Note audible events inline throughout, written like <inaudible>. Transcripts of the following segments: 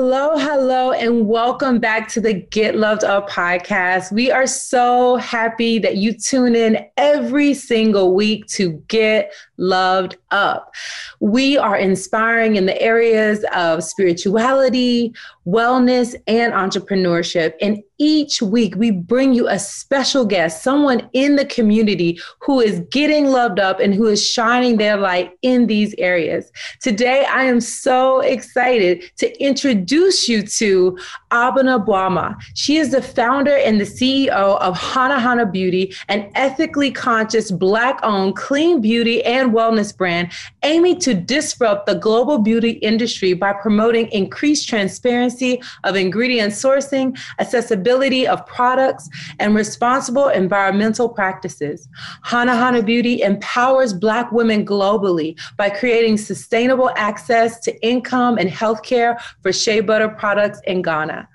Hello, hello, and welcome back to the Get Loved Up podcast. We are so happy that you tune in every single week to Get Loved Up. We are inspiring in the areas of spirituality, wellness, and entrepreneurship. And each week we bring you a special guest, someone in the community who is getting loved up and who is shining their light in these areas. Today, I am so excited to introduce you to Abena Boamah. She is the founder and the CEO of Hana Hana Beauty, an ethically conscious, Black owned clean beauty and wellness brand aiming to disrupt the global beauty industry by promoting increased transparency of ingredient sourcing, accessibility of products, and responsible environmental practices. Hana Hana Beauty empowers Black women globally by creating sustainable access to income and healthcare for shea butter products in Ghana.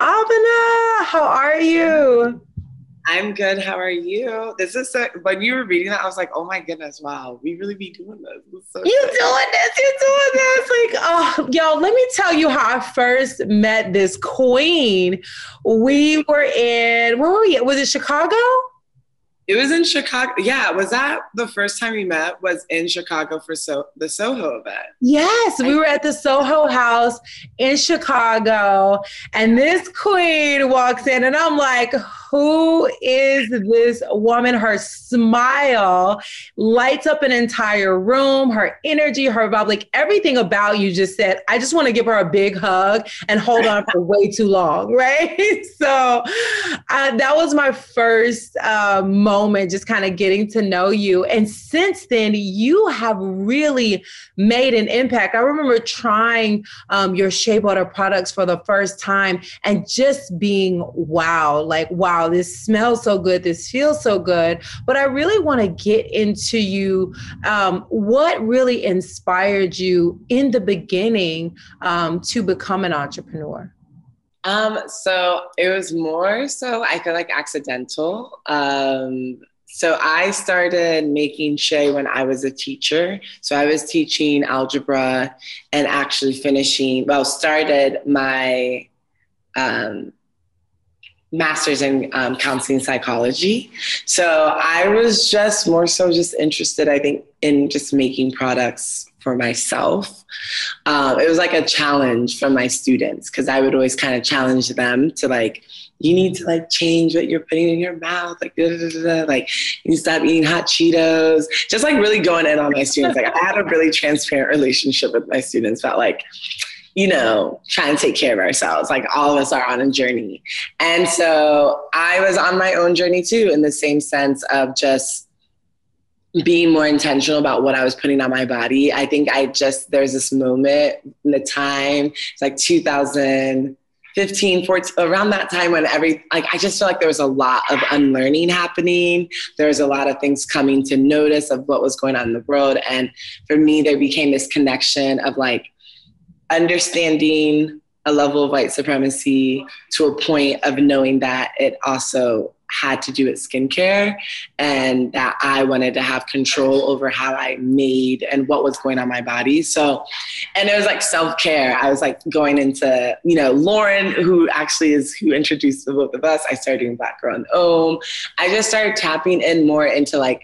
Abena, how are you? I'm good. How are you? This is so, when you were reading that, I was like, oh my goodness, wow, we really be doing this. so you doing this, you doing this. Like, oh, y'all, let me tell you how I first met this queen. We were in, where were we? Was it Chicago? It was in Chicago. Yeah, was that the first time we met? Was in Chicago for so the Soho event? Yes, we were at the Soho House in Chicago, and this queen walks in, and I'm like, who is this woman? Her smile lights up an entire room, her energy, her vibe, like everything about you just said, I just want to give her a big hug and hold on for way too long, <laughs> right? <laughs> so uh, that was my first uh, moment, just kind of getting to know you. And since then, you have really made an impact. I remember trying um, your Shea Butter products for the first time and just being wow, like, wow wow, this smells so good, this feels so good. But I really want to get into you. Um, what really inspired you in the beginning um, to become an entrepreneur? Um, so it was more so I feel like accidental. Um, so I started making shea when I was a teacher. So I was teaching algebra and actually finishing, well, started my um, master's in um, counseling psychology. So I was just more so just interested, I think, in just making products for myself. Um, it was like a challenge from my students because I would always kind of challenge them to like, you need to like change what you're putting in your mouth, like da, da, da, like you stop eating hot Cheetos. Just like really going in on my students. Like I had a really transparent <laughs> relationship with my students. Felt like you know, trying to take care of ourselves. Like all of us are on a journey. And so I was on my own journey too, in the same sense of just being more intentional about what I was putting on my body. I think I just, there's this moment in the time, it's like 2015, 14, around that time when every, like, I just feel like there was a lot of unlearning happening. There was a lot of things coming to notice of what was going on in the world. And for me, there became this connection of like, understanding a level of white supremacy to a point of knowing that it also had to do with skincare and that I wanted to have control over how I made and what was going on my body. So, and it was like self care. I was like going into, you know, Lauren, who actually is who introduced the both of us. I started doing Black Girl in Om. I just started tapping in more into like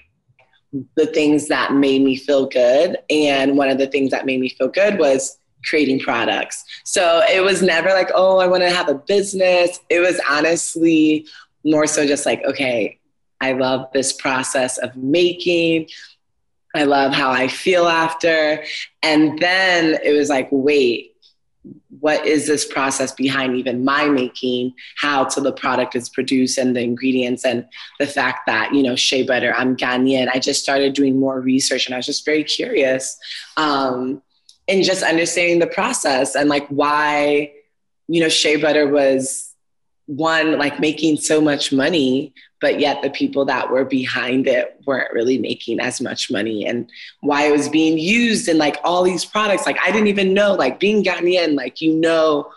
the things that made me feel good. And one of the things that made me feel good was creating products. So it was never like, oh, I want to have a business. It was honestly more so just like, okay, I love this process of making. I love how I feel after. And then it was like, wait, what is this process behind even my making how till the product is produced and the ingredients and the fact that you know shea butter i'm ghanaian i just started doing more research and i was just very curious um, and just understanding the process and like why you know shea butter was one like making so much money but yet the people that were behind it weren't really making as much money and why it was being used in like all these products. Like i didn't even know like being ghanaian like you know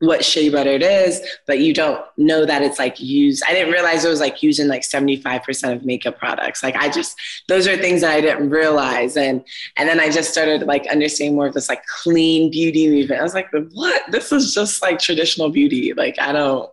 what shea butter it is, but you don't know that it's like used. I didn't realize it was like using like 75% of makeup products. Like I just, those are things that I didn't realize. And, and then I just started like understanding more of this like clean beauty movement. I was like, what? This is just like traditional beauty. Like I don't,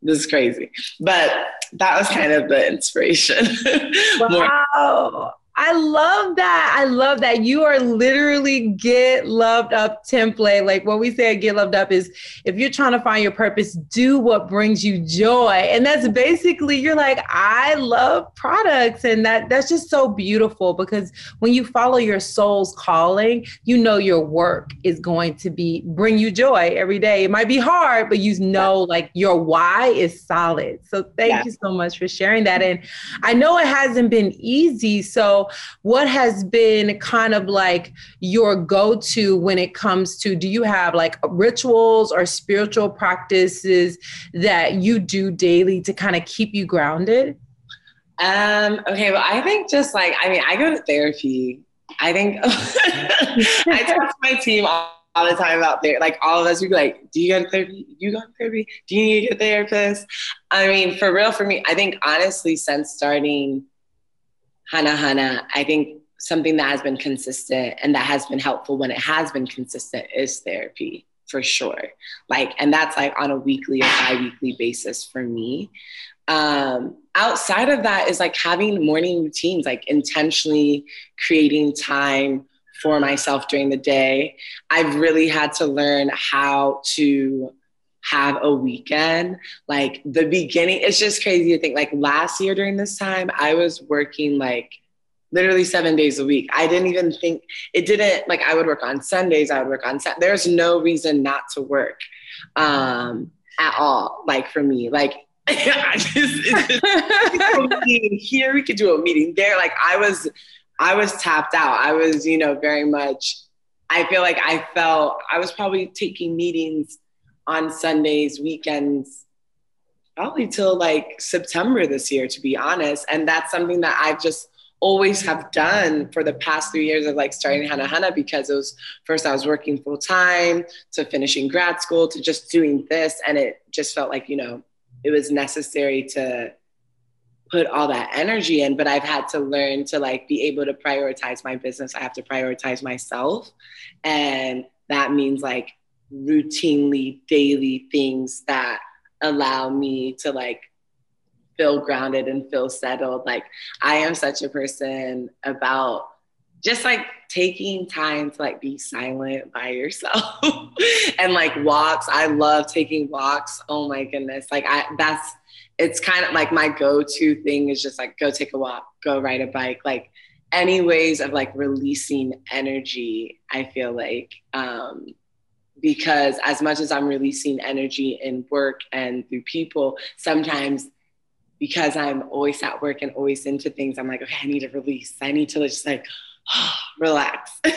this is crazy. But that was kind of the inspiration. <laughs> wow. I love that. I love that. You are literally get loved up template. Like what we say get loved up is if you're trying to find your purpose, do what brings you joy. And that's basically you're like, I love products. And that that's just so beautiful because when you follow your soul's calling, you know your work is going to be bring you joy every day. It might be hard, but you know like your why is solid. So thank yeah. you so much for sharing that. And I know it hasn't been easy. So what has been kind of like your go to when it comes to do you have like rituals or spiritual practices that you do daily to kind of keep you grounded? Um, okay, well, I think just like, I mean, I go to therapy. I think <laughs> I talk to my team all, all the time about there. Like all of us would be like, do you go to therapy? You go to therapy? Do you need a therapist? I mean, for real, for me, I think honestly, since starting Hana Hana, I think something that has been consistent and that has been helpful when it has been consistent is therapy for sure. Like, and that's like on a weekly or bi-weekly basis for me. Um, outside of that is like having morning routines, like intentionally creating time for myself during the day. I've really had to learn how to have a weekend. Like the beginning, it's just crazy to think. Like last year during this time, I was working like literally seven days a week. I didn't even think it didn't like I would work on Sundays, I would work on Saturdays. There's no reason not to work um at all, like for me. Like <laughs> I just, it's <laughs> here we could do a meeting there. Like I was I was tapped out. I was, you know, very much I feel like I felt I was probably taking meetings on Sundays, weekends, probably till like September this year, to be honest. And that's something that I've just always have done for the past three years of like starting Hana Hana because it was first I was working full time to finishing grad school to just doing this. And it just felt like, you know, it was necessary to put all that energy in but i've had to learn to like be able to prioritize my business i have to prioritize myself and that means like routinely daily things that allow me to like feel grounded and feel settled. Like I am such a person about just like taking time to like be silent by yourself <laughs> and like walks. I love taking walks. Oh my goodness. Like I that's it's kind of like my go-to thing is just like go take a walk, go ride a bike. Like any ways of like releasing energy, I feel like um because as much as I'm releasing energy in work and through people, sometimes because I'm always at work and always into things, I'm like, okay, I need to release. I need to just like oh, <gasps> relax. <laughs> so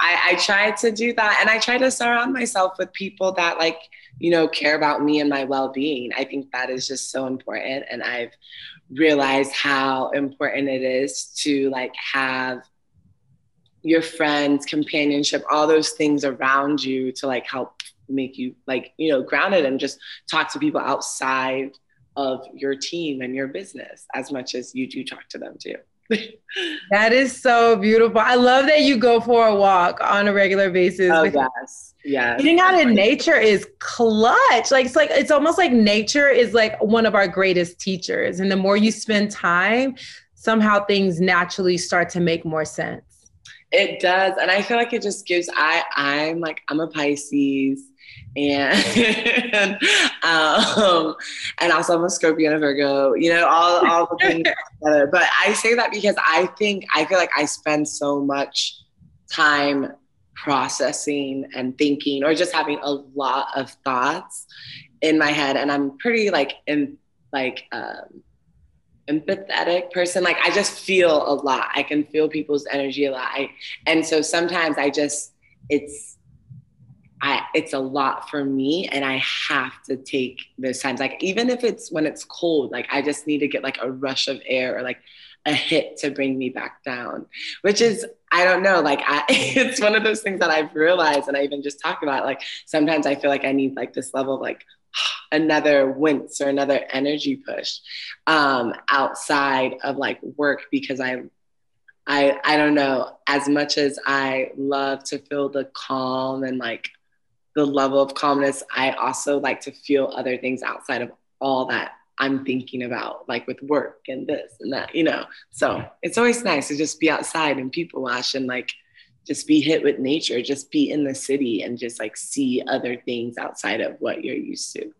I, I try to do that. And I try to surround myself with people that like, you know, care about me and my well-being. I think that is just so important. And I've realized how important it is to like have your friends, companionship, all those things around you to like help make you like, you know, grounded and just talk to people outside of your team and your business as much as you do talk to them too. <laughs> that is so beautiful. I love that you go for a walk on a regular basis. Oh, yes. Yeah. Getting out in nature is clutch. Like it's like it's almost like nature is like one of our greatest teachers. And the more you spend time, somehow things naturally start to make more sense. It does. And I feel like it just gives I I'm like I'm a Pisces and <laughs> um and also I'm a Scorpio and a Virgo, you know, all all the things <laughs> together. But I say that because I think I feel like I spend so much time processing and thinking or just having a lot of thoughts in my head and I'm pretty like in like um empathetic person. Like I just feel a lot. I can feel people's energy a lot. I, and so sometimes I just it's I it's a lot for me and I have to take those times. Like even if it's when it's cold, like I just need to get like a rush of air or like a hit to bring me back down, which is, I don't know, like I, <laughs> it's one of those things that I've realized and I even just talk about. Like sometimes I feel like I need like this level of like another wince or another energy push um, outside of like work because I I I don't know as much as I love to feel the calm and like the level of calmness I also like to feel other things outside of all that I'm thinking about like with work and this and that you know? So it's always nice to just be outside and people watch and like just be hit with nature just be in the city and just like see other things outside of what you're used to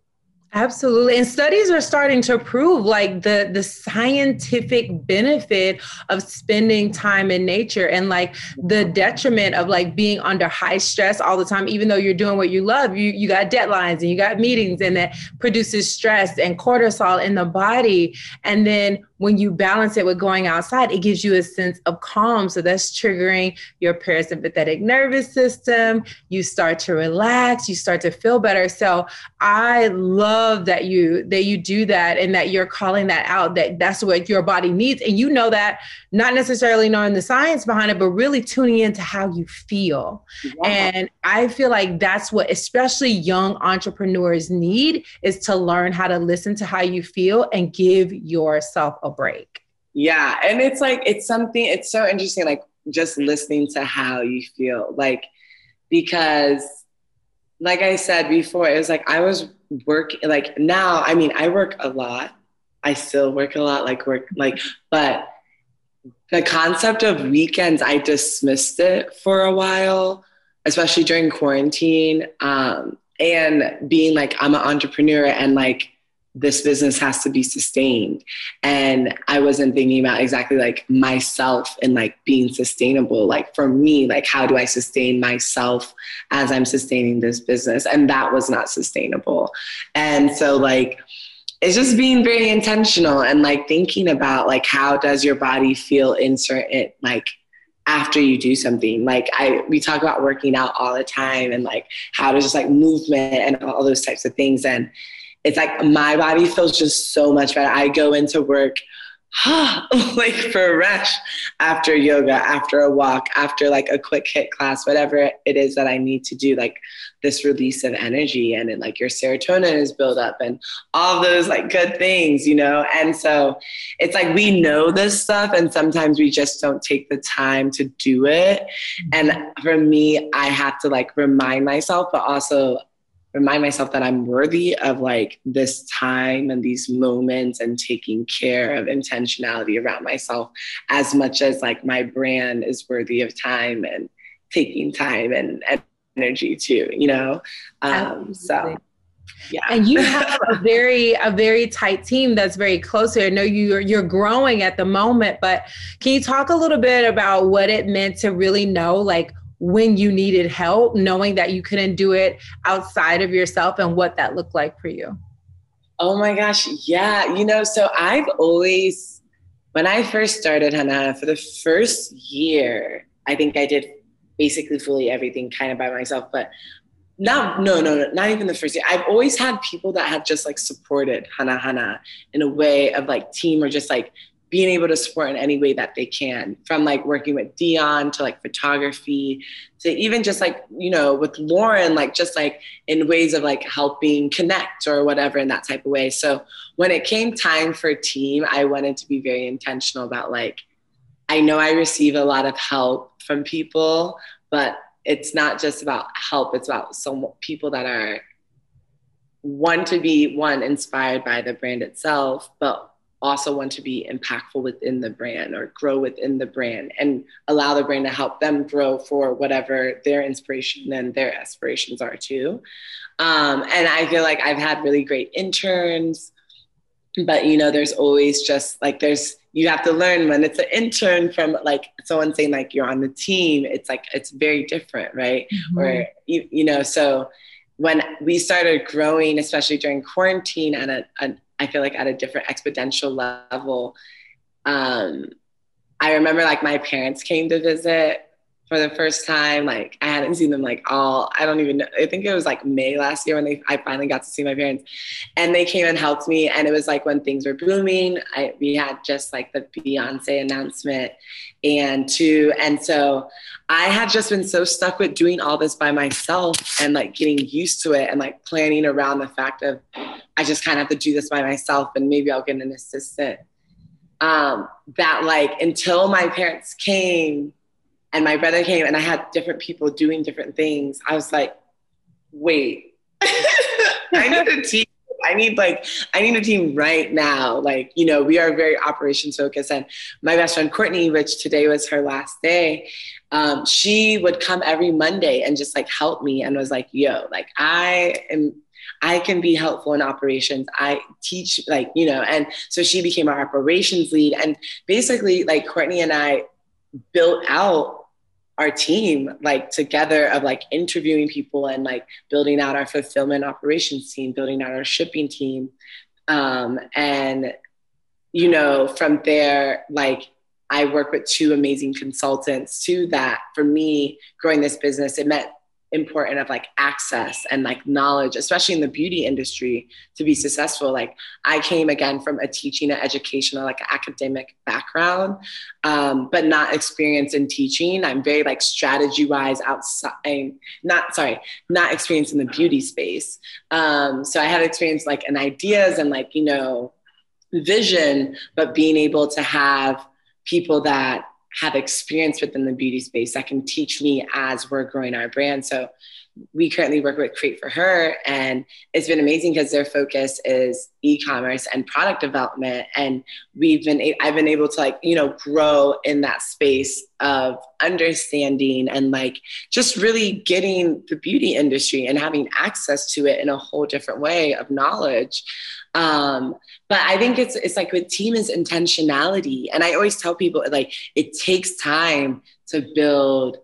Absolutely. And studies are starting to prove like the the scientific benefit of spending time in nature and like the detriment of like being under high stress all the time even though you're doing what you love. You you got deadlines and you got meetings and that produces stress and cortisol in the body and then when you balance it with going outside, it gives you a sense of calm. So that's triggering your parasympathetic nervous system. You start to relax, you start to feel better. So I love that you that you do that and that you're calling that out that that's what your body needs and you know that not necessarily knowing the science behind it but really tuning into how you feel. And I feel like that's what especially young entrepreneurs need is to learn how to listen to how you feel and give yourself a break. Yeah. And it's like, it's something, it's so interesting, like just listening to how you feel. Like, because, like I said before, it was like I was working, like now, I mean, I work a lot. I still work a lot, like work, like, but the concept of weekends, I dismissed it for a while, especially during quarantine. Um, and being like, I'm an entrepreneur and like, this business has to be sustained. And i wasn't thinking about exactly like myself and like being sustainable. Like for me like how do i sustain myself as i'm sustaining this business? And that was not sustainable. And so like it's just being very intentional and like thinking about like how does your body feel in certain like after you do something? Like i we talk about working out all the time and like how to just like movement and all those types of things. And it's like my body feels just so much better. I go into work <gasps> like for a rush after yoga, after a walk, after like a quick HIIT class, whatever it is that I need to do, like this release of energy and then like your serotonin is built up and all those like good things, you know? And so it's like we know this stuff and sometimes we just don't take the time to do it. And for me, I have to like remind myself, but also remind myself that I'm worthy of like this time and these moments and taking care of intentionality around myself as much as like my brand is worthy of time and taking time and, and energy too, you know? Um, so yeah. And you have <laughs> a very a very tight team that's very close here. I know you're you're growing at the moment, but can you talk a little bit about what it meant to really know like when you needed help, knowing that you couldn't do it outside of yourself and what that looked like for you? Oh my gosh, yeah. You know, so I've always, when I first started Hana, for the first year, I think I did basically fully everything kind of by myself, but not no no no not even the first year i've always had people that have just like supported hana hana in a way of like team or just like being able to support in any way that they can from like working with dion to like photography to even just like you know with lauren like just like in ways of like helping connect or whatever in that type of way. So when it came time for team i wanted to be very intentional about like i know i receive a lot of help from people but it's not just about help. It's about some people that are one to be one inspired by the brand itself but also want to be impactful within the brand or grow within the brand and allow the brand to help them grow for whatever their inspiration and their aspirations are too. Um, and I feel like I've had really great interns, but you know, there's always just like there's you have to learn when it's an intern from like someone saying like you're on the team. It's like it's very different, right? Mm-hmm. Or you you know, so when we started growing, especially during quarantine, at a, a I feel like at a different exponential level. Um, I remember like my parents came to visit for the first time. Like I hadn't seen them like all, I don't even know. I think it was like May last year when they I finally got to see my parents. And they came and helped me. And it was like when things were booming. I we had just like the Beyonce announcement and two. And so I had just been so stuck with doing all this by myself and like getting used to it and like planning around the fact of I just kind of have to do this by myself and maybe I'll get an assistant. Um, that like until my parents came and my brother came and I had different people doing different things, I was like, wait, <laughs> I need a team. I need like I need a team right now. Like, you know, we are very operations focused. And my best friend Courtney, which today was her last day, um, she would come every Monday and just like help me and was like, yo, like I am I can be helpful in operations. I teach like, you know, and so she became our operations lead. And basically like Courtney and I built out our team like together of like interviewing people and like building out our fulfillment operations team building out our shipping team. Um, and you know from there like i work with two amazing consultants to that. For me growing this business it meant important of like access and like knowledge, especially in the beauty industry to be successful. Like I came again from a teaching, an educational, like academic background, um, but not experience in teaching. I'm very like strategy wise outside, I'm not sorry, not experience in the beauty space. Um, so I had experience like in ideas and like, you know, vision, but being able to have people that have experience within the beauty space that can teach me as we're growing our brand. So we currently work with Create for Her, and it's been amazing because their focus is e-commerce and product development. And we've been, I've been able to like, you know, grow in that space of understanding and like just really getting the beauty industry and having access to it in a whole different way of knowledge. Um, but I think it's it's like with team is intentionality, and I always tell people like it takes time to build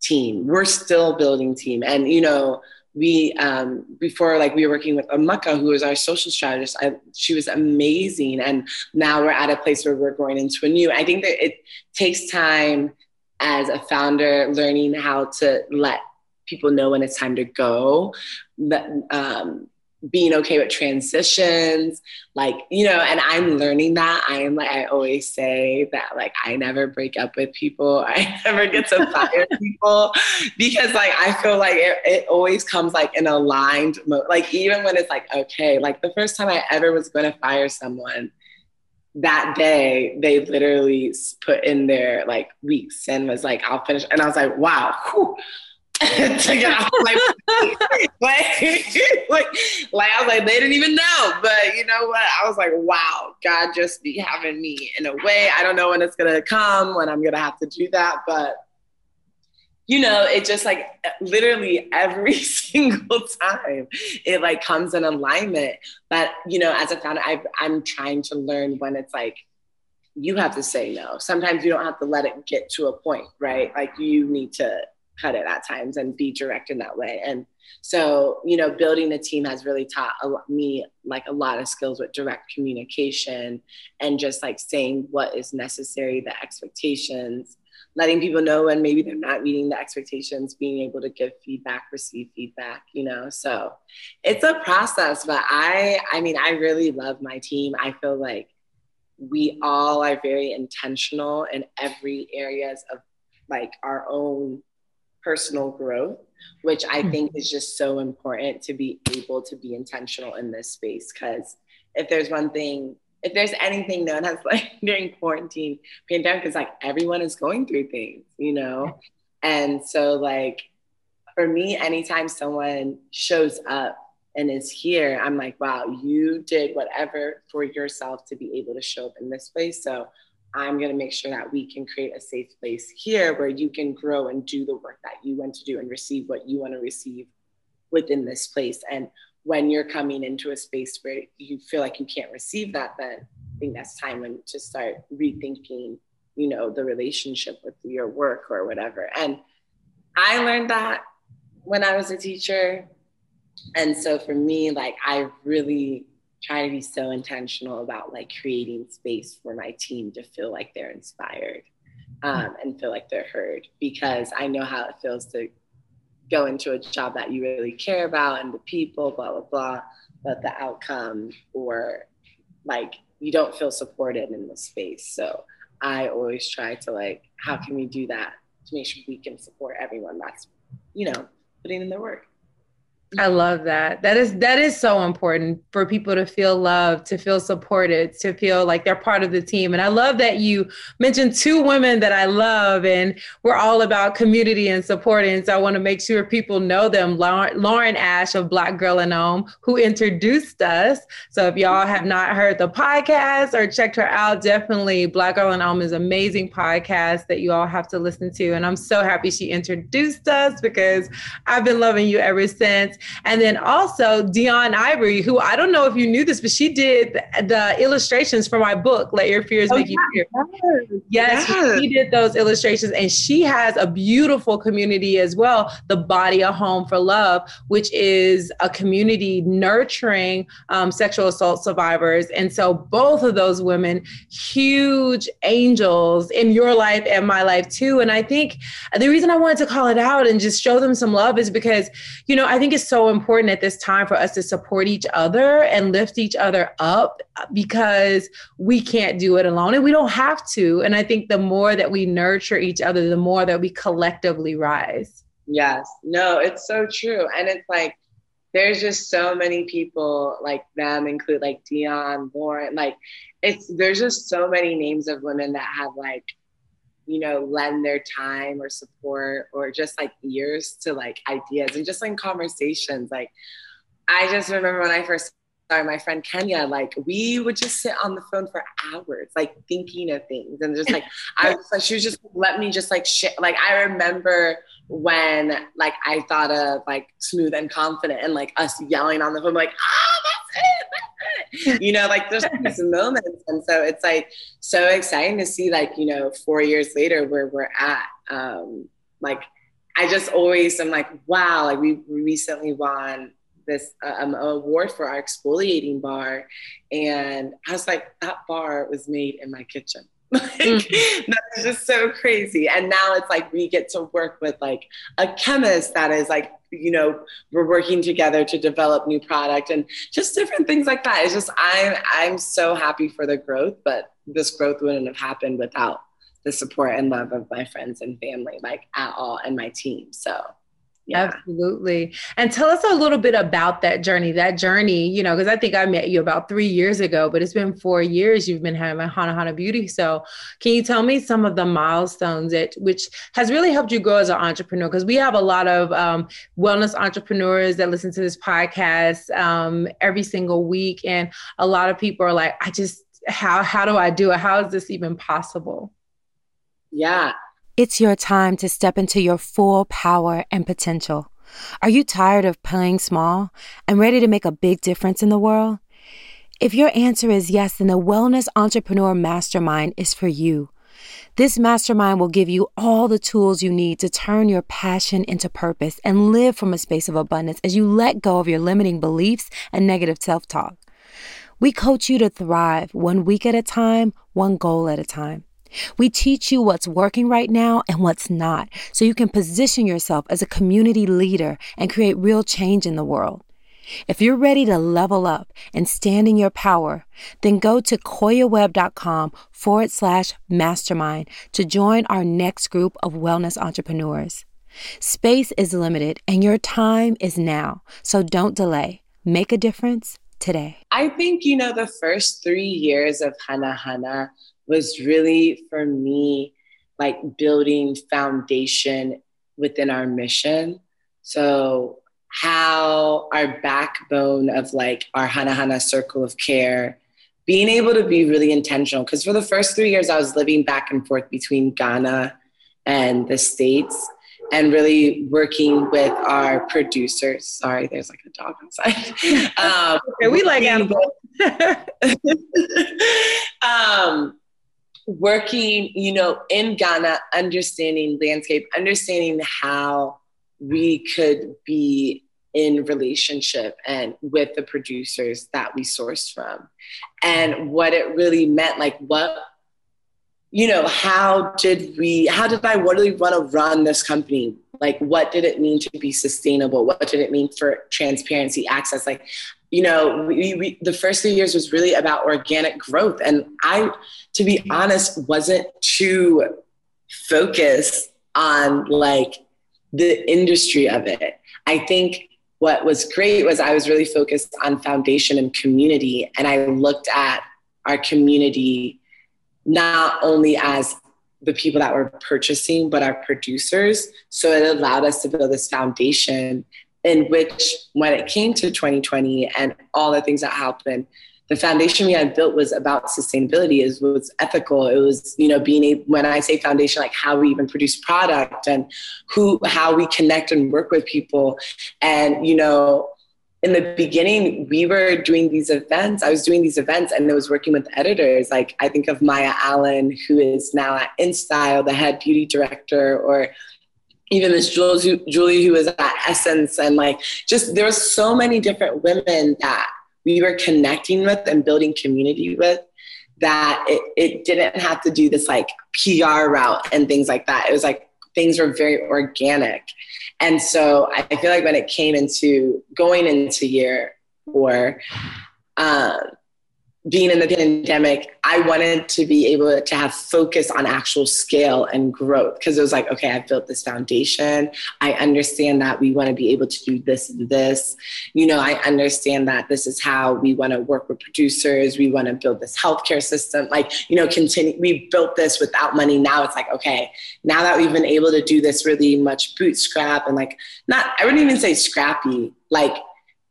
team. We're still building team, and you know we um, before like we were working with Amaka, who was our social strategist. I, she was amazing, and now we're at a place where we're going into a new. I think that it takes time as a founder learning how to let people know when it's time to go. But, um, being okay with transitions like you know and i'm learning that. I'm like i always say that like i never break up with people. <laughs> I never get to fire <laughs> people because like i feel like it, it always comes like in aligned mode like even when it's like okay like the first time i ever was going to fire someone that day they literally put in their like weeks and was like i'll finish and i was like wow whew, <laughs> to get off my like, like, I was like, they didn't even know. But you know what? I was like, wow, God just be having me in a way. I don't know when it's gonna come, when I'm gonna have to do that, but you know, it just like literally every <laughs> single time it like comes in alignment. But you know, as a founder, i I'm trying to learn when it's like you have to say no. Sometimes you don't have to let it get to a point, right? Like you need to cut it at times and be direct in that way. And so, you know, building a team has really taught me like a lot of skills with direct communication and just like saying what is necessary, the expectations, letting people know when maybe they're not meeting the expectations, being able to give feedback, receive feedback, you know. So it's a process, but I I mean, I really love my team. I feel like we all are very intentional in every areas of like our own personal growth, which I hmm. think is just so important to be able to be intentional in this space. Because if there's one thing, if there's anything known as <laughs> like during quarantine pandemic, it's like everyone is going through things, you know? And so, like, for me, anytime someone shows up and is here, I'm like, wow, you did whatever for yourself to be able to show up in this place. So I'm going to make sure that we can create a safe place here where you can grow and do the work that you want to do and receive what you want to receive within this place. And when you're coming into a space where you feel like you can't receive that, then I think that's time when to start rethinking, you know, the relationship with your work or whatever. And I learned that when I was a teacher. And so for me, like I really try to be so intentional about like creating space for my team to feel like they're inspired um, and feel like they're heard because I know how it feels to go into a job that you really care about and the people, blah, blah, blah, but the outcome or like you don't feel supported in the space. So I always try to like, how can we do that to make sure we can support everyone that's, you know, putting in their work. I love that. That is that is so important for people to feel loved, to feel supported, to feel like they're part of the team. And I love that you mentioned two women that I love, and we're all about community and support. And So I want to make sure people know them. Lauren Ash of Black Girl in Om, who introduced us. So if y'all have not heard the podcast or checked her out, definitely Black Girl in Om is amazing podcast that you all have to listen to. And I'm so happy she introduced us because I've been loving you ever since. And then also Dion Ivory, who I don't know if you knew this, but she did the illustrations for my book, Let Your Fears oh, Make yeah. You Fear. Yes, yes, she did those illustrations. And she has a beautiful community as well, the Body a Home for Love, which is a community nurturing um, sexual assault survivors. And so both of those women, huge angels in your life and my life too. And I think the reason I wanted to call it out and just show them some love is because, you know, I think it's so important at this time for us to support each other and lift each other up because we can't do it alone and we don't have to. And I think the more that we nurture each other, the more that we collectively rise. Yes. No, it's so true. And it's like, there's just so many people like them, include like Dion, Lauren, like it's there's just so many names of women that have like you know, lend their time or support or just like ears to like ideas and just like conversations. Like, I just remember when I first started my friend Kenya, like we would just sit on the phone for hours, like thinking of things and just like I was like she was just let me just like shit. Like I remember when like I thought of like smooth and confident and like us yelling on the phone like ah that's it, that's it. you know like there's <laughs> these moments and so it's like so exciting to see like you know four years later where we're at um like I just always am like wow like we recently won this uh, um, award for our exfoliating bar and I was like that bar was made in my kitchen <laughs> like mm-hmm. that's just so crazy. And now it's like we get to work with like a chemist that is like, you know, we're working together to develop new product and just different things like that. It's just I'm I'm so happy for the growth, but this growth wouldn't have happened without the support and love of my friends and family, like at all, and my team. So yeah. Absolutely. And tell us a little bit about that journey. That journey, you know, because I think I met you about three years ago, but it's been four years you've been having a Hana Hana Beauty. So can you tell me some of the milestones that which has really helped you grow as an entrepreneur? Because we have a lot of um, wellness entrepreneurs that listen to this podcast um, every single week. And a lot of people are like, I just how how do I do it? How is this even possible? Yeah. It's your time to step into your full power and potential. Are you tired of playing small and ready to make a big difference in the world? If your answer is yes, then the Wellness Entrepreneur Mastermind is for you. This mastermind will give you all the tools you need to turn your passion into purpose and live from a space of abundance as you let go of your limiting beliefs and negative self talk. We coach you to thrive one week at a time, one goal at a time. We teach you what's working right now and what's not, so you can position yourself as a community leader and create real change in the world. If you're ready to level up and stand in your power, then go to koyawebb.com forward slash mastermind to join our next group of wellness entrepreneurs. Space is limited and your time is now, so don't delay. Make a difference today. I think, you know, the first three years of Hana Hana was really for me like building foundation within our mission. So how our backbone of like our Hana Hana circle of care, being able to be really intentional. Because for the first three years, I was living back and forth between Ghana and the States and really working with our producers. Sorry, there's like a dog outside. <laughs> Um, okay, we like animals. <laughs> um, working, you know, in Ghana, understanding landscape, understanding how we could be in relationship and with the producers that we sourced from and what it really meant like what you know, how did we, how did I really want to run this company? Like, what did it mean to be sustainable? What did it mean for transparency, access? Like, you know, we, we, the first three years was really about organic growth. And I, to be honest, wasn't too focused on like the industry of it. I think what was great was I was really focused on foundation and community. And I looked at our community not only as the people that were purchasing, but our producers. So it allowed us to build this foundation in which, when it came to 2020 and all the things that happened, the foundation we had built was about sustainability. It was ethical. It was you know being able when i say foundation like how we even produce product and who how we connect and work with people. And you know in the beginning we were doing these events. I was doing these events and i was working with editors. Like i think of maya allen who is now at instyle the head beauty director or even this Julie, who was at Essence, and like just there was so many different women that we were connecting with and building community with that it, it didn't have to do this like PR route and things like that. It was like things were very organic. And so I feel like when it came into going into year four, um, being in the pandemic, I wanted to be able to have focus on actual scale and growth because it was like, okay, I've built this foundation. I understand that we want to be able to do this this. You know, I understand that this is how we want to work with producers. We want to build this healthcare system. Like, you know, continue. We built this without money. Now it's like, okay, now that we've been able to do this really much bootstrap and like, not, I wouldn't even say scrappy, like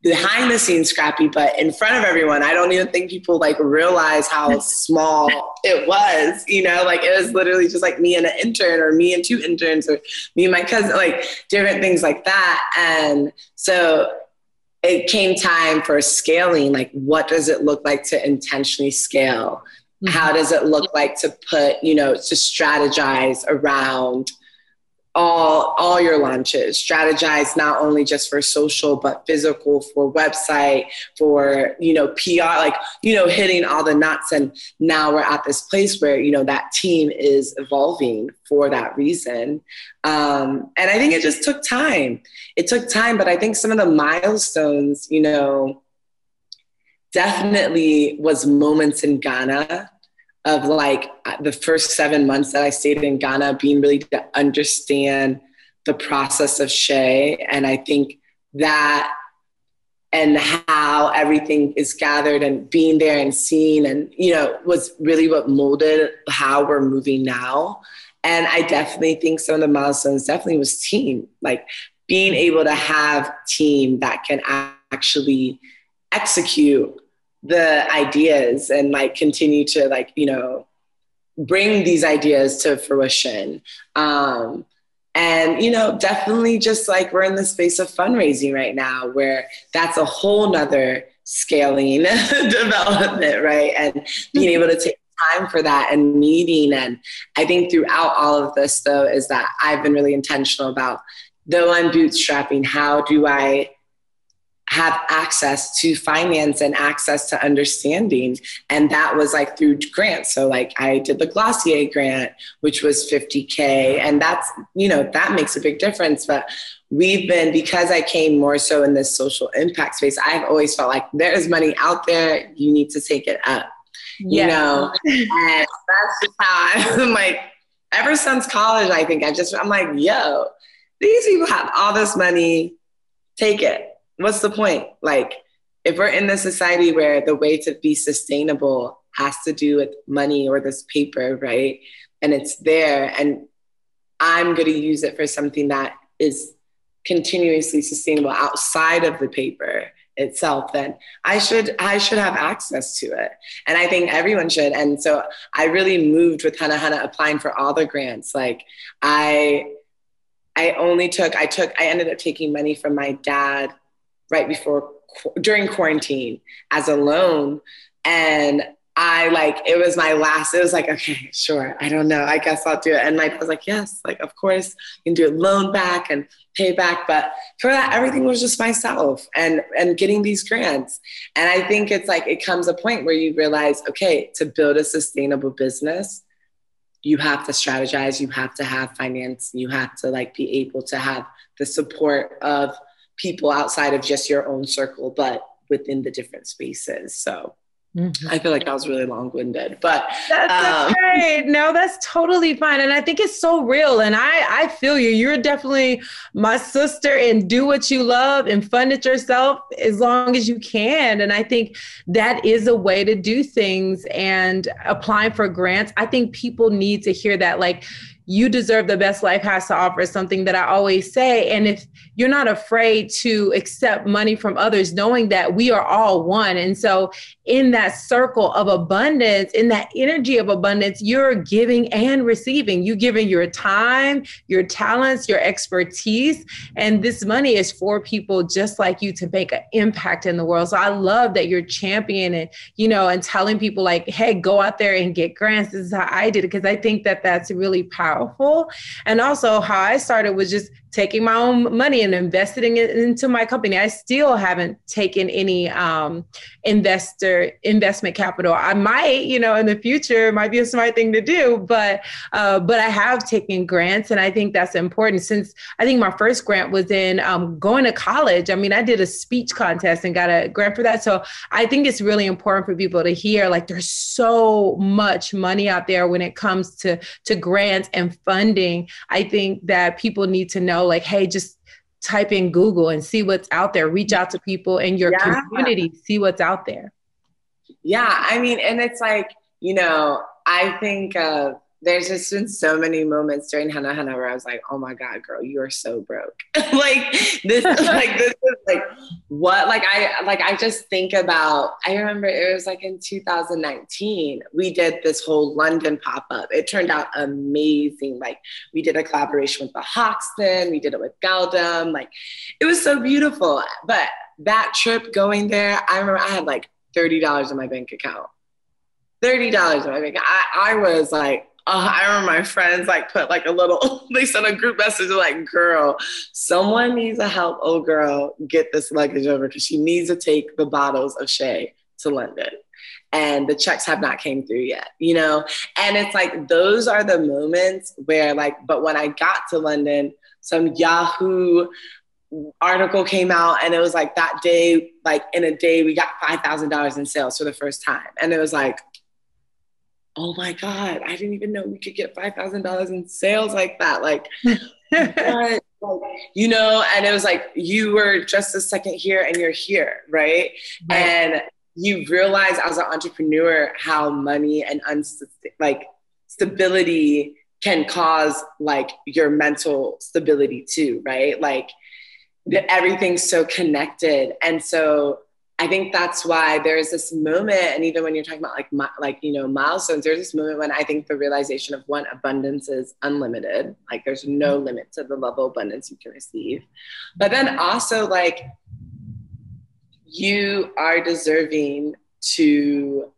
behind the scenes scrappy, but in front of everyone, I don't even think people like realize how <laughs> small it was. You know, like it was literally just like me and an intern, or me and two interns, or me and my cousin, like different things like that. And so it came time for scaling. Like, what does it look like to intentionally scale? Mm-hmm. How does it look like to put, you know, to strategize around all all your launches strategize not only just for social but physical for website for you know pr like you know hitting all the nuts and now we're at this place where you know that team is evolving for that reason. Um, and i think it just took time. It took time but i think some of the milestones you know definitely was moments in ghana of like uh, the first seven months that I stayed in Ghana, being really to understand the process of Shea. And I think that and how everything is gathered and being there and seeing and you know was really what molded how we're moving now and i definitely think some of the milestones definitely was team like being able to have team that can actually execute the ideas and like continue to like you know bring these ideas to fruition. Um and you know definitely just like we're in the space of fundraising right now where that's a whole nother scaling <laughs> development right? And being able to take time for that and meeting. And i think throughout all of this though is that i've been really intentional about though i'm bootstrapping how do i have access to finance and access to understanding. And that was like through grants. So like I did the Glossier grant, which was 50K. And that's, you know, that makes a big difference. But we've been, because I came more so in this social impact space, I've always felt like there is money out there, you need to take it up. Yeah. You know, and that's just how <laughs> I'm like, ever since college, I think I just, I'm like, yo, these people have all this money, take it what's the point? Like, if we're in this society where the way to be sustainable has to do with money or this paper, right? And it's there, and I'm going to use it for something that is continuously sustainable outside of the paper itself then i should i should have access to it and i think everyone should and so i really moved with hana hana applying for all the grants like i i only took i took i ended up taking money from my dad right before during quarantine as a loan and I like it was my last. It was like okay, sure. I don't know. I guess I'll do it. And like I was like, yes, like of course you can do it loan back and pay back. But for that, everything was just myself and and getting these grants. And I think it's like it comes a point where you realize, okay, to build a sustainable business, you have to strategize, you have to have finance, you have to like be able to have the support of people outside of just your own circle, but within the different spaces. So Mm-hmm. I feel like I was really long winded, but that's um, okay. No, that's totally fine. And I think it's so real. And I, I feel you. You're definitely my sister and do what you love and fund it yourself as long as you can. And I think that is a way to do things and applying for grants. I think people need to hear that. Like, you deserve the best life has to offer is something that I always say. And if you're not afraid to accept money from others, knowing that we are all one. And so, in that circle of abundance, in that energy of abundance, you're giving and receiving. You're giving your time, your talents, your expertise. And this money is for people just like you to make an impact in the world. So I love that you're championing, you know, and telling people like, hey, go out there and get grants. This is how I did it. Because I think that that's really powerful powerful. And also, how I started was just taking my own money and investing it into my company. I still haven't taken any um, investor investment capital. I might, you know, in the future, might be a smart thing to do, but uh, but I have taken grants, and I think that's important. Since I think my first grant was in um, going to college. I mean, I did a speech contest and got a grant for that. So I think it's really important for people to hear like there's so much money out there when it comes to to grants and funding. I think that people need to know know, like, hey, just type in Google and see what's out there. Reach out to people in your yeah. community, see what's out there. Yeah, I mean, and it's like, you know, I think uh, there's just been so many moments during Hana Hana where I was like, oh my God, girl, you are so broke. <laughs> like this is like this is like what like I like I just think about I remember it was like in 2019, we did this whole London pop-up. It turned out amazing. Like we did a collaboration with the Hoxton, we did it with gal-dem. Like it was so beautiful. But that trip going there, I remember I had like $30 in my bank account. $30 in my bank. I, I was like, uh, I remember my friends like put like a little, <laughs> they sent a group message like, girl, someone needs to help old girl get this luggage over because she needs to take the bottles of Shea to London. And the checks have not came through yet, you know? And it's like, those are the moments where like, but when I got to London, some Yahoo article came out and it was like that day, like in a day, we got $5,000 in sales for the first time. And it was like, oh my God, I didn't even know we could get $5,000 in sales like that. Like, <laughs> like, you know, and it was like, you were just a second here and you're here, right? right. And you realize as an entrepreneur how money and unst- like stability can cause like your mental stability too, right? Like everything's so connected. And so I think that's why there's this moment, and even when you're talking about like like you know milestones, there's this moment when I think the realization of one abundance is unlimited, like there's no mm-hmm. limit to the level of abundance you can receive, but then also like you are deserving to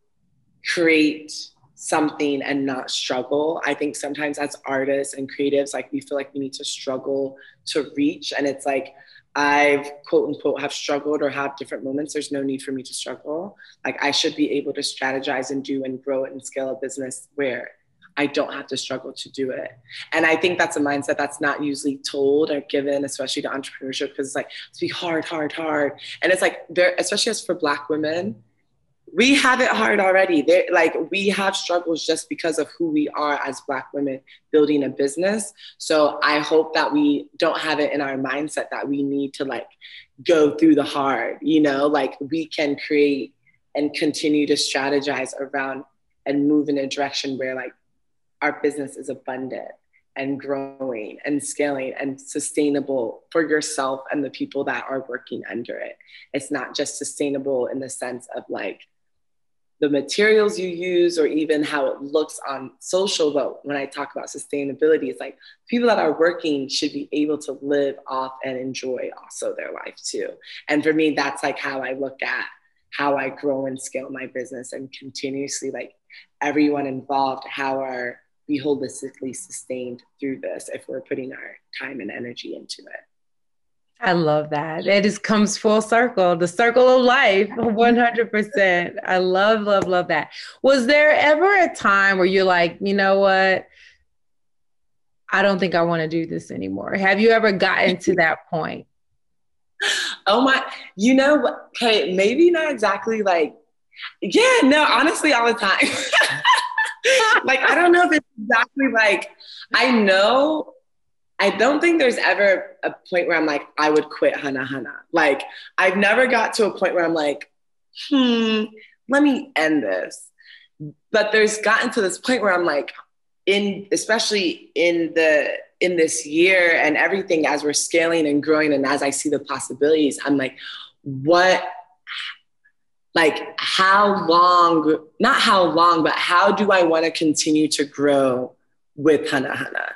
create something and not struggle. I think sometimes as artists and creatives, like we feel like we need to struggle to reach, and it's like I've quote unquote have struggled or have different moments, there's no need for me to struggle. Like I should be able to strategize and do and grow it and scale a business where I don't have to struggle to do it. And I think that's a mindset that's not usually told or given, especially to entrepreneurship, because it's like it's be hard, hard, hard. And it's like there, especially as for black women, we have it hard already. Like we have struggles just because of who we are as Black women building a business. So I hope that we don't have it in our mindset that we need to like go through the hard. You know, like we can create and continue to strategize around and move in a direction where like our business is abundant and growing and scaling and sustainable for yourself and the people that are working under it. It's not just sustainable in the sense of like the materials you use or even how it looks on social but when i talk about sustainability it's like people that are working should be able to live off and enjoy also their life too. And for me that's like how i look at how i grow and scale my business and continuously like everyone involved how are we holistically sustained through this if we're putting our time and energy into it I love that. It just comes full circle, the circle of life, <laughs> 100%. I love, love, love that. Was there ever a time where you're like, you know what? I don't think I want to do this anymore. Have you ever gotten to that point? Oh my, you know, what? okay, maybe not exactly like, yeah, no, honestly, all the time. <laughs> like, I don't know if it's exactly like, I know I don't think there's ever a point where I'm like, I would quit Hana Hana. Like, I've never got to a point where I'm like, hmm, let me end this. But there's gotten to this point where I'm like, in especially in the in this year and everything as we're scaling and growing and as I see the possibilities, I'm like, what like how long, not how long, but how do I want to continue to grow with Hana Hana?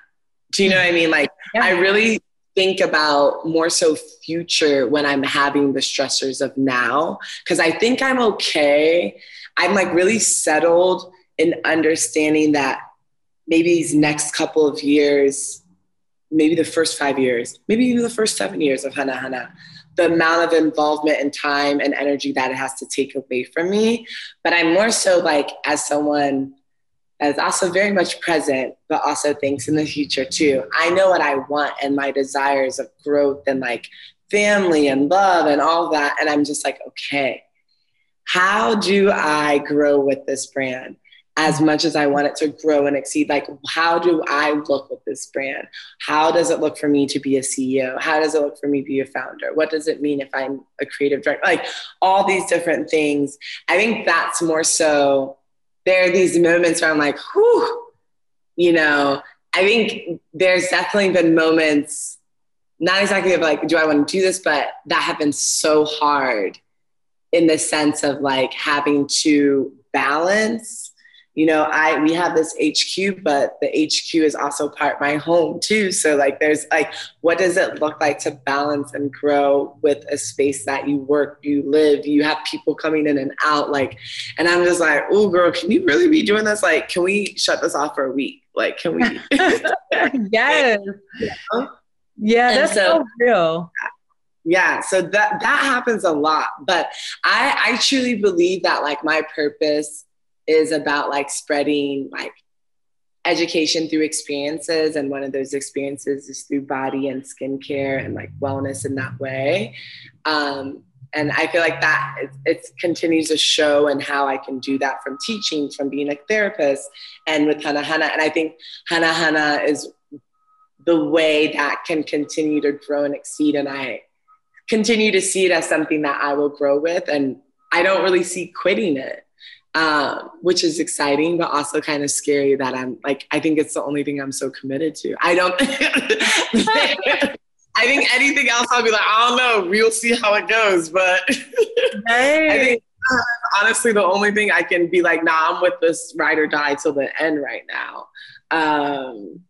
Do you know what I mean? Like, yeah. I really think about more so future when I'm having the stressors of now, because I think I'm okay. I'm like really settled in understanding that maybe these next couple of years, maybe the first five years, maybe even the first seven years of Hana Hana, the amount of involvement and time and energy that it has to take away from me. But I'm more so like, as someone is also very much present, but also thinks in the future too. I know what I want and my desires of growth and like family and love and all that. And I'm just like, okay, how do I grow with this brand? As much as I want it to grow and exceed, like, how do I look with this brand? How does it look for me to be a CEO? How does it look for me to be a founder? What does it mean if I'm a creative director? Like, all these different things. I think that's more so there are these moments where I'm like, whew, you know, I think there's definitely been moments, not exactly of like, do I want to do this, but that have been so hard in the sense of like having to balance you know, I we have this HQ, but the HQ is also part my home too. So like there's like what does it look like to balance and grow with a space that you work, you live, you have people coming in and out, like and I'm just like, oh girl, can you really be doing this? Like, can we shut this off for a week? Like, can we <laughs> <laughs> Yes. Yeah, yeah that's so, so real yeah so that that happens a lot but i i truly believe that like my purpose is about like spreading like education through experiences and one of those experiences is through body and skincare and like wellness in that way. Um, and i feel like that it, it, continues to show and how i can do that from teaching from being a therapist and with hana hana and i think hana hana is the way that can continue to grow and exceed and i continue to see it as something that i will grow with. And i don't really see quitting it um, which is exciting, but also kind of scary that I'm like, I think it's the only thing I'm so committed to. I don't, <laughs> I think anything else, I'll be like, I don't know, we'll see how it goes. But hey. <laughs> I think uh, honestly, the only thing I can be like, nah, I'm with this ride or die till the end right now. Um,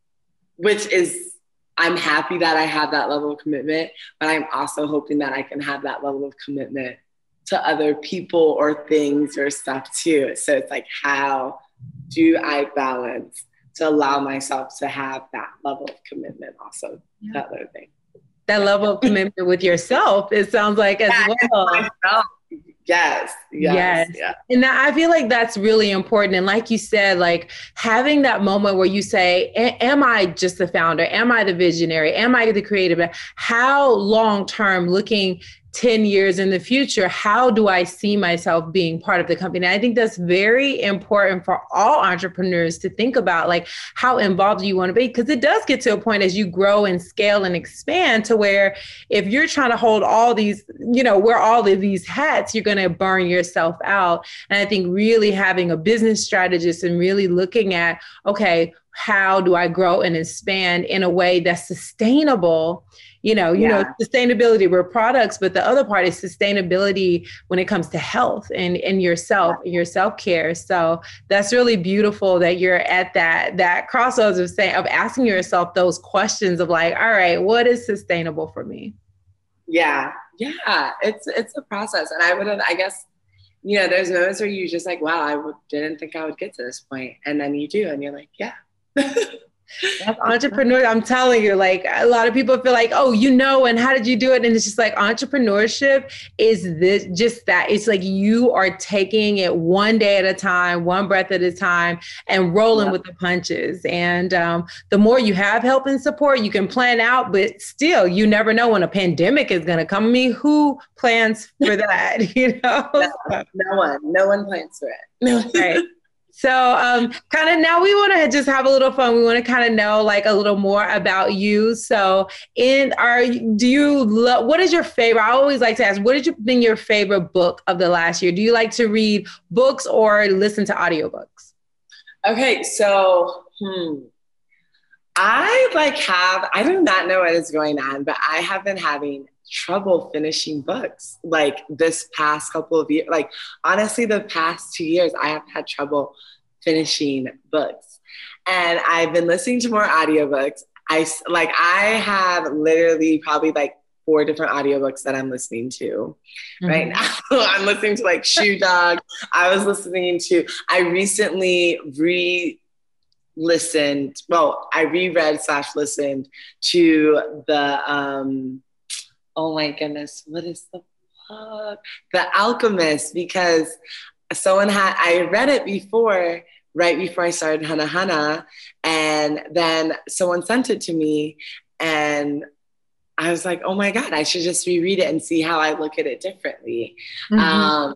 which is, I'm happy that I have that level of commitment, but I'm also hoping that I can have that level of commitment to other people or things or stuff too. So it's like, how do I balance to allow myself to have that level of commitment also yeah. that other thing. That level of commitment with yourself, it sounds like as yeah, well. Yes, yes, yes. Yeah. And I feel like that's really important. And like you said, like having that moment where you say, Am I just the founder? Am I the visionary? Am I the creative? How long term looking 10 years in the future, how do I see myself being part of the company? I think that's very important for all entrepreneurs to think about, like how involved do you want to be, because it does get to a point as you grow and scale and expand to where if you're trying to hold all these, you know, wear all of these hats, you're going to burn yourself out. And I think really having a business strategist and really looking at, okay, how do I grow and expand in a way that's sustainable? you know you yeah. know sustainability we're products but the other part is sustainability when it comes to health and and yourself and your self-care. So that's really beautiful that you're at that that crossroads of saying of asking yourself those questions of like all right what is sustainable for me? Yeah. Yeah. It's it's a process. And i would have i guess you know there's moments where you just like wow I w- didn't think i would get to this point. And then you do and you're like yeah <laughs> entrepreneur. I'm telling you, like a lot of people feel like, oh, you know, and how did you do it? And it's just like entrepreneurship is this just that. It's like you are taking it one day at a time, one breath at a time, and rolling yep. with the punches. And um, the more you have help and support, you can plan out, but still, you never know when a pandemic is going to come. I mean, who plans for that? <laughs> you know, no, no one, no one plans for it. No. right. So, um, kind of now we want to just have a little fun. We want to kind of know like a little more about you. So, in our, do you love? What is your favorite? I always like to ask, what has been your favorite book of the last year? Do you like to read books or listen to audiobooks? Okay, so hmm, I like have. I do not know what is going on, but I have been having trouble finishing books like this past couple of years like honestly the past two years i have had trouble finishing books. And i've been listening to more audiobooks. I like i have literally probably like four different audiobooks that i'm listening to mm-hmm. right now. <laughs> I'm listening to like shoe dog. I was listening to i recently re listened well i reread slash listened to the um oh my goodness, what is the book? The Alchemist, because someone had, I read it before, right before I started Hana Hana, and then someone sent it to me, and I was like, oh my God, I should just reread it and see how I look at it differently. Mm-hmm. Um,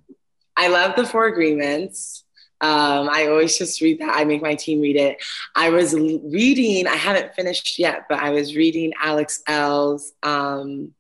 I love the Four Agreements. Um, I always just read that. I make my team read it. I was reading, I haven't finished yet, but I was reading Alex Elle's um,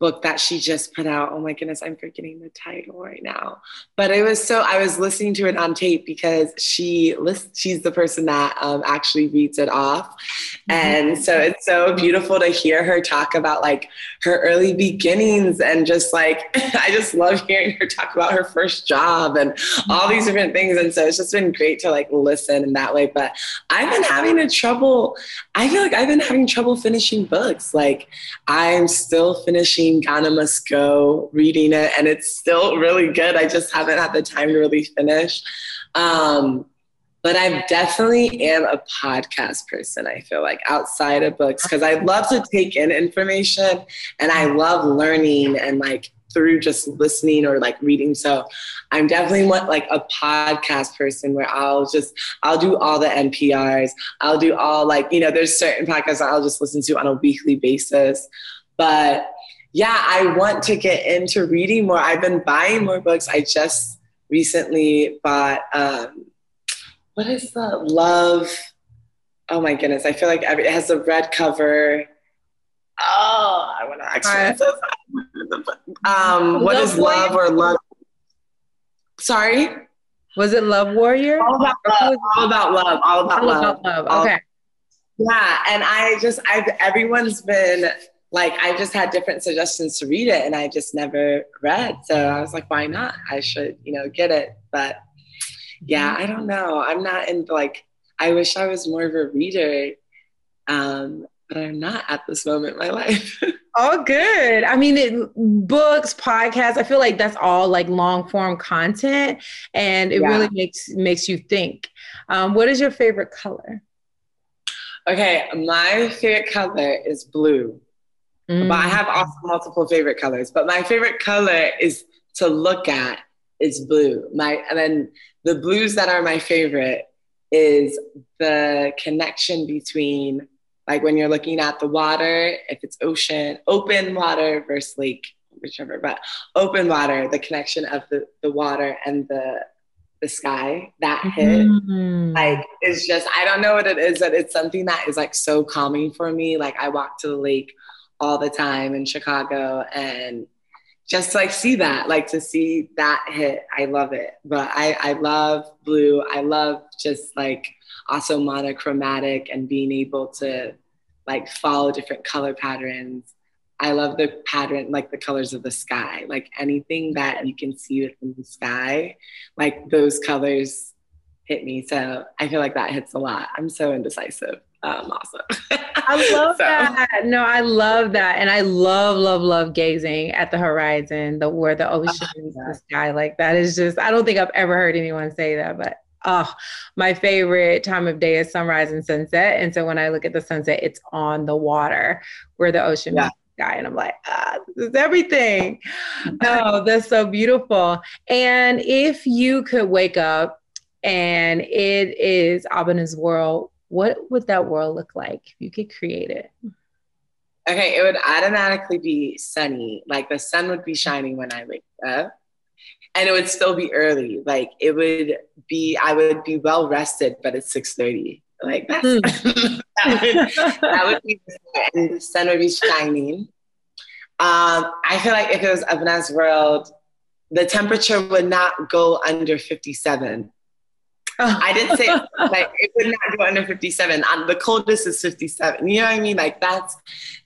book that she just put out. Oh my goodness, I'm forgetting the title right now. But it was so I was listening to it on tape because she list, she's the person that um, actually reads it off, mm-hmm. and so it's so beautiful to hear her talk about like her early beginnings and just like <laughs> I just love hearing her talk about her first job and all these different things. And so it's just been great to like listen in that way. But I've been having a trouble. I feel like I've been having trouble finishing books. Like I'm still finishing reading Ghana Must Go, reading it, and it's still really good. I just haven't had the time to really finish. Um, but I definitely am a podcast person, I feel like, outside of books, because I love to take in information and I love learning and like through just listening or like reading. So I'm definitely what like a podcast person where I'll just I'll do all the NPRs. I'll do all like, you know, there's certain podcasts I'll just listen to on a weekly basis. But yeah, I want to get into reading more. I've been buying more books. I just recently bought um, what is the love? Oh my goodness, I feel like every, it has a red cover. Oh, I want to actually. Um, what love is love or love? Sorry. Was it Love Warrior? All about love. All about love. All about all love. About love. Okay. yeah, and I just I've everyone's been like I just had different suggestions to read it and I just never read. So I was like, why not? I should, you know, get it. But yeah, I don't know. I'm not in like I wish I was more of a reader. Um, but I'm not at this moment in my <laughs> life. all good. I mean, it, books, podcasts. I feel like that's all like long form content, and it yeah. really makes makes you think. Um, what is your favorite color? Okay, my favorite color is blue. Mm. But I have also multiple favorite colors. But my favorite color is to look at is blue. My and then the blues that are my favorite is the connection between like when you're looking at the water, if it's ocean, open water versus lake, whichever, but open water, the connection of the, the water and the the sky that hit mm-hmm. like it's just i don't know what it is but it's something that is like so calming for me like i walk to the lake all the time in Chicago and just like see that, like to see that hit, I love it. But I, I love blue. I love just like also monochromatic and being able to like follow different color patterns. I love the pattern, like the colors of the sky, like anything that you can see within the sky, like those colors hit me. So I feel like that hits a lot. I'm so indecisive um, awesome. I love <laughs> so. that. No, I love that, and I love, love, love gazing at the horizon, the where the ocean, oh, the sky. Like that is just. I don't think I've ever heard anyone say that, but oh, my favorite time of day is sunrise and sunset. And so when I look at the sunset, it's on the water where the ocean yeah. Sky, and I'm like, ah, this is everything. <laughs> oh, that's so beautiful. And if you could wake up and it is Abena's world, what would that world look like if you could create it? Okay, it would automatically be sunny. Like the sun would be shining when I wake up. And it would still be early. Like it would be, I would be well rested, but it's 6:30. Like that's hmm. <laughs> that, would, that would be and the sun would be shining. Um, I feel like if it was Abena's world, the temperature would not go under 57. <laughs> I didn't say like it would not go under 57. Um, the coldest is 57. You know what I mean? Like that's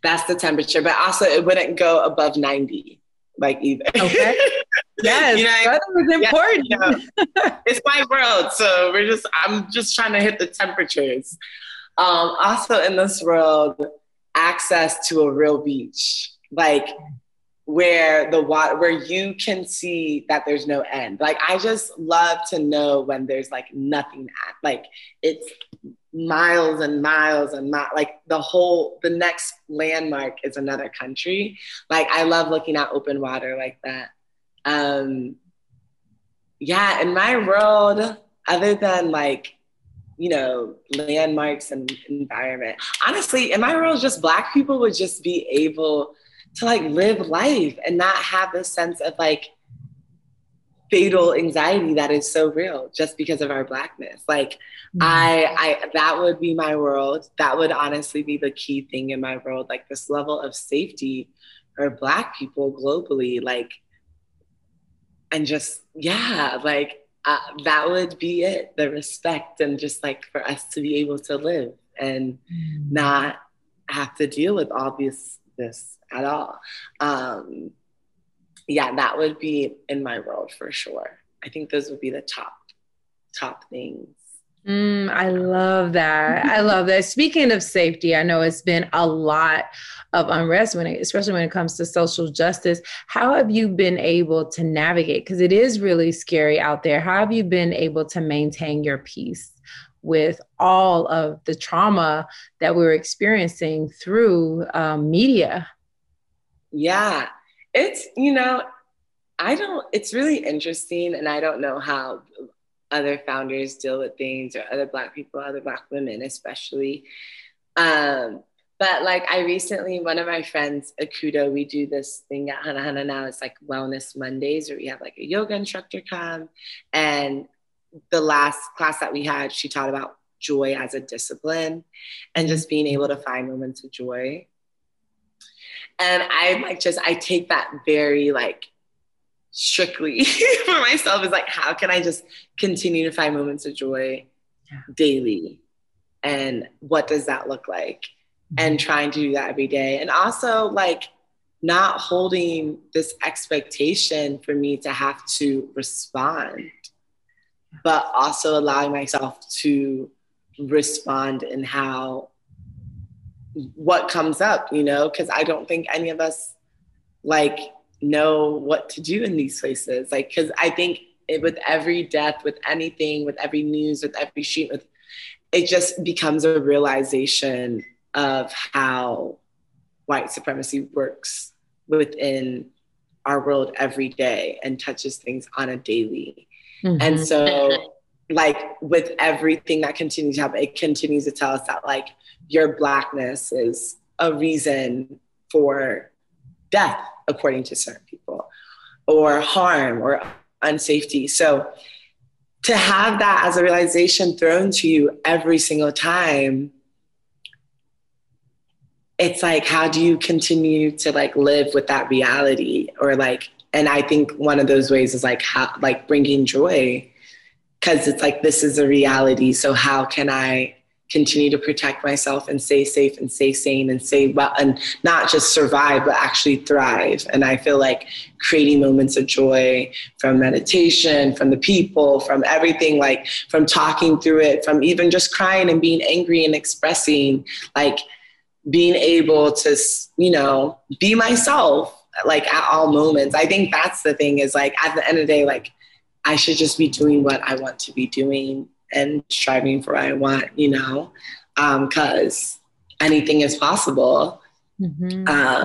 that's the temperature, but also it wouldn't go above 90. Like either. Okay. <laughs> Yes, you know, that was important. Yeah, you know, it's my world, so we're just. I'm just trying to hit the temperatures. Um, also, in this world, access to a real beach, like where the water where you can see that there's no end. Like i just love to know when there's like nothing at like it's miles and miles and not like the whole the next landmark is another country. Like i love looking at open water like that. Um yeah in my world other than like you know landmarks and environment honestly in my world just black people would just be able to like live life and not have this sense of like fatal anxiety that is so real just because of our blackness like mm-hmm. i i that would be my world that would honestly be the key thing in my world like this level of safety for black people globally like and just yeah like uh, that would be it the respect and just like for us to be able to live and mm-hmm. not have to deal with all these this at all. Um, yeah, that would be in my world for sure. I think those would be the top top things. Mm, I love that. I love that. Speaking of safety, I know it's been a lot of unrest when it, especially when it comes to social justice. How have you been able to navigate? Because it is really scary out there. How have you been able to maintain your peace with all of the trauma that we're experiencing through um, media. Yeah, it's, you know, I don't, it's really interesting, and I don't know how other founders deal with things or other Black people, other Black women, especially. Um, but like I recently, one of my friends, Akudo, we do this thing at Hana Hana now. It's like Wellness Mondays where we have like a yoga instructor come and the last class that we had, she taught about joy as a discipline and just being able to find moments of joy. And I like just, I take that very like strictly <laughs> for myself is like, how can I just continue to find moments of joy yeah. daily? And what does that look like? Mm-hmm. And trying to do that every day. And also like not holding this expectation for me to have to respond but also allowing myself to respond in how what comes up, you know, because I don't think any of us like know what to do in these places. Like, because I think it, with every death, with anything, with every news, with every shoot, with it just becomes a realization of how white supremacy works within our world every day and touches things on a daily. Mm-hmm. And so, like, with everything that continues to happen, it continues to tell us that, like, your blackness is a reason for death, according to certain people, or harm or unsafety. So, to have that as a realization thrown to you every single time it's like how do you continue to like live with that reality or like and i think one of those ways is like how like bringing joy because it's like this is a reality. So how can i continue to protect myself and stay safe and stay sane and stay well and not just survive but actually thrive? And i feel like creating moments of joy from meditation from the people from everything like from talking through it from even just crying and being angry and expressing like being able to you know be myself like at all moments. I think that's the thing is like at the end of the day, like I should just be doing what I want to be doing and striving for what I want, you know, because um, anything is possible. Mm-hmm. Um,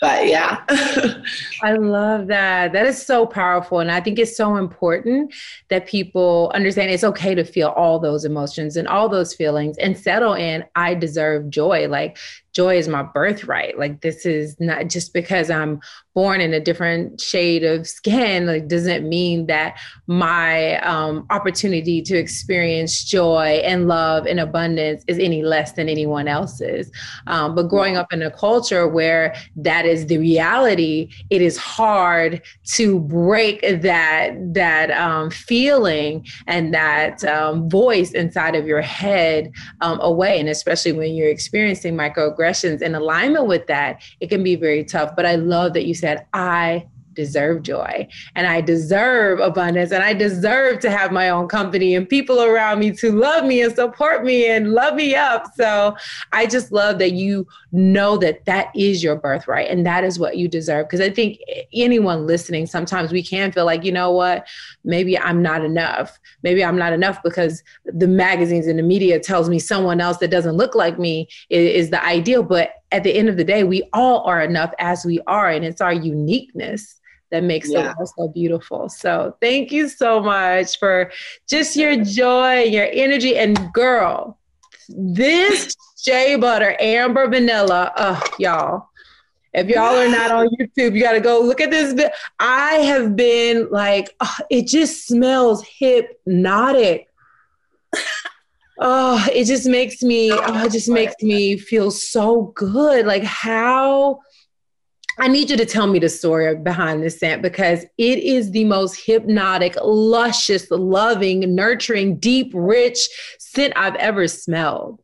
but yeah. <laughs> I love that. That is so powerful. And I think it's so important that people understand it's okay to feel all those emotions and all those feelings and settle in, I deserve joy. Like, joy is my birthright. Like, this is not just because I'm born in a different shade of skin like doesn't mean that my um, opportunity to experience joy and love and abundance is any less than anyone else's um, but growing up in a culture where that is the reality it is hard to break that that um, feeling and that um, voice inside of your head um, away and especially when you're experiencing microaggressions in alignment with that it can be very tough. But i love that you said, I deserve joy and I deserve abundance and I deserve to have my own company and people around me to love me and support me and love me up. So I just love that you know that that is your birthright and that is what you deserve. Because I think anyone listening, sometimes we can feel like, you know what, maybe I'm not enough. Maybe I'm not enough because the magazines and the media tells me someone else that doesn't look like me is, is the ideal. But at the end of the day, we all are enough as we are, and it's our uniqueness that makes yeah. the world so beautiful. So thank you so much for just your joy, your energy, and girl, this shea butter, amber vanilla, uh, y'all. If y'all are not on YouTube, you got to go look at this. I have been like, oh, it just smells hypnotic. <laughs> oh, it just makes me, oh, it just makes me feel so good. Like how I need you to tell me the story behind this scent because it is the most hypnotic, luscious, loving, nurturing, deep, rich scent I've ever smelled.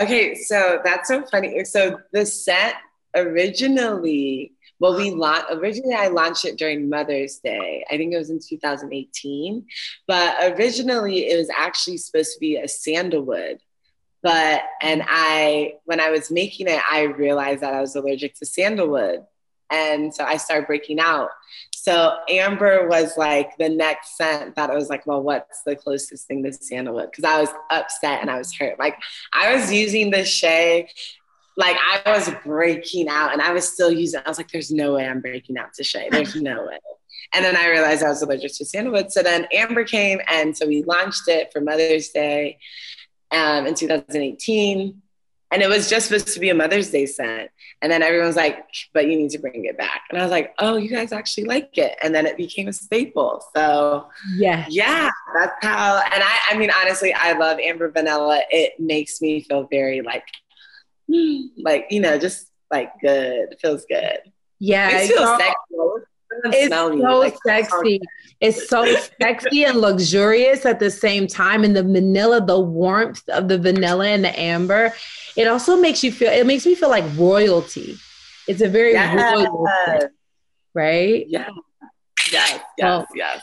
Okay, so that's so funny. So the scent originally, well, we launched originally I launched it during Mother's Day. I think it was in 2018. But originally it was actually supposed to be a sandalwood but and i when i was making it i realized that i was allergic to sandalwood and so I started breaking out. So Amber was like the next scent that I was like, well, what's the closest thing to sandalwood? Because I was upset and I was hurt. Like I was using the Shea, like I was breaking out and I was still using it. I was like, there's no way I'm breaking out to Shea. There's <laughs> no way. And then I realized I was allergic to sandalwood. So then Amber came and so we launched it for Mother's Day um, in 2018 and it was just supposed to be a Mother's Day scent. And then everyone's like, but you need to bring it back. And I was like, oh, you guys actually like it. And then it became a staple. So yeah, yeah, that's how. And I, I mean, honestly, I love Amber Vanilla. It makes me feel very like, <gasps> like, you know, just like good. It feels good. Yeah. It feels sexual. It's so like, sexy. It's so sexy and luxurious at the same time. And the vanilla, the warmth of the vanilla and the amber, it also makes you feel. It makes me feel like royalty. It's a very yes. royal, right? Yeah. Yes. Yes. Well, yes.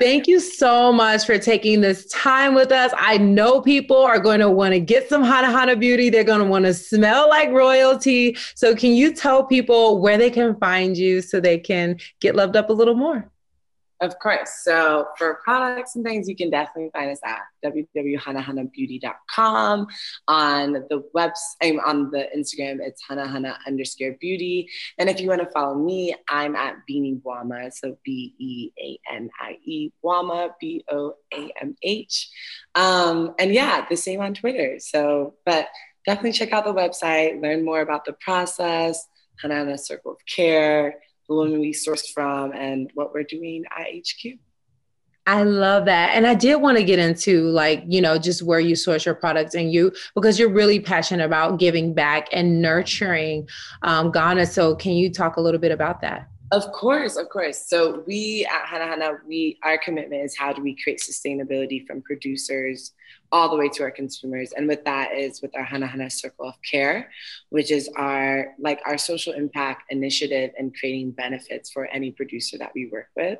Thank you so much for taking this time with us. I know people are going to want to get some Hana Hana beauty. They're going to want to smell like royalty. So, can you tell people where they can find you so they can get loved up a little more? Of course. So for products and things, you can definitely find us at www.hanahanabeauty.com. On the website, on the Instagram, it's hanahana underscore beauty. And if you want to follow me, I'm at Beanie Boamah. So B E A N I E Boamah, B O A M H. Um, and yeah, the same on Twitter. So, but definitely check out the website, learn more about the process, Hana Circle of Care the women we sourced from and what we're doing at HQ. I love that. And I did want to get into like, you know, just where you source your products and you, because you're really passionate about giving back and nurturing um, Ghana. So can you talk a little bit about that? Of course, of course. So we at Hana Hana, we our commitment is how do we create sustainability from producers all the way to our consumers. And with that is with our Hana Hana Circle of Care, which is our like our social impact initiative and creating benefits for any producer that we work with.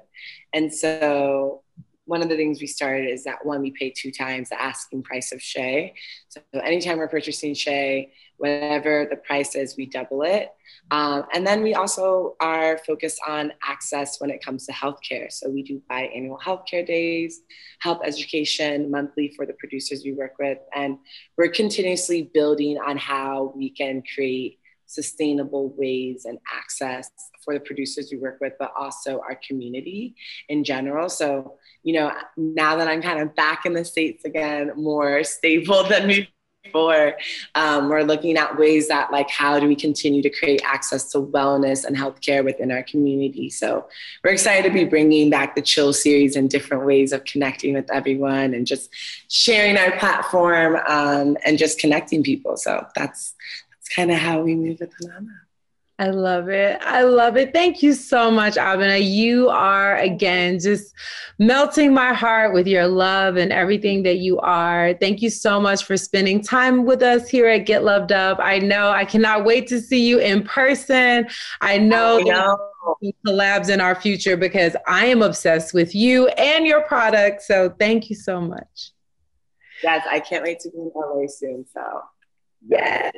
And so one of the things we started is that one, we pay two times the asking price of Shea. So anytime we're purchasing Shea, whatever the price is, we double it. Um, and then we also are focused on access when it comes to healthcare. So we do biannual healthcare days, health education monthly for the producers we work with. And we're continuously building on how we can create sustainable ways and access for the producers we work with, but also our community in general. So, you know, now that I'm kind of back in the States again, more stable than before, um, we're looking at ways that, like, how do we continue to create access to wellness and healthcare within our community? So, we're excited to be bringing back the Chill series and different ways of connecting with everyone and just sharing our platform um, and just connecting people. So, that's that's kind of how we move with Hanana. I love it. I love it. Thank you so much, Abena. You are, again, just melting my heart with your love and everything that you are. Thank you so much for spending time with us here at Get Loved Up. I know I cannot wait to see you in person. I know, I know. collabs in our future because I am obsessed with you and your product. So thank you so much. Yes, I can't wait to be in LA soon. So, yes.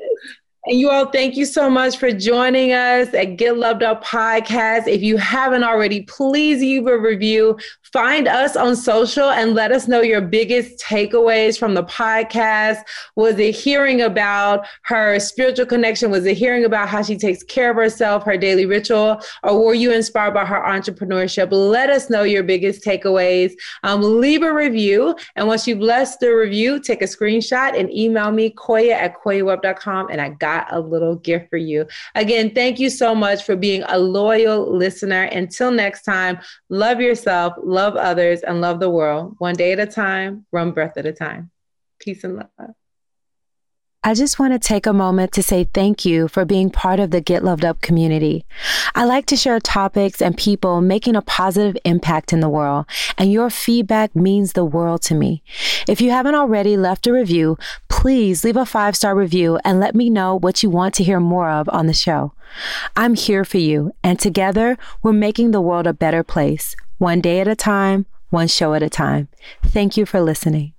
And you all, thank you so much for joining us at Get Loved Up podcast. If you haven't already, please leave a review. Find us on social and let us know your biggest takeaways from the podcast. Was it hearing about her spiritual connection? Was it hearing about how she takes care of herself, her daily ritual? Or were you inspired by her entrepreneurship? Let us know your biggest takeaways. Um, leave a review. And once you've left the review, take a screenshot and email me, Koya at koyawebb.com. And I got a little gift for you. Again, thank you so much for being a loyal listener. Until next time, love yourself, love love others, and love the world one day at a time, one breath at a time. Peace and love. I just want to take a moment to say thank you for being part of the Get Loved Up community. I like to share topics and people making a positive impact in the world, and your feedback means the world to me. If you haven't already left a review, please leave a five star review and let me know what you want to hear more of on the show. I'm here for you, and together we're making the world a better place one day at a time, one show at a time. Thank you for listening.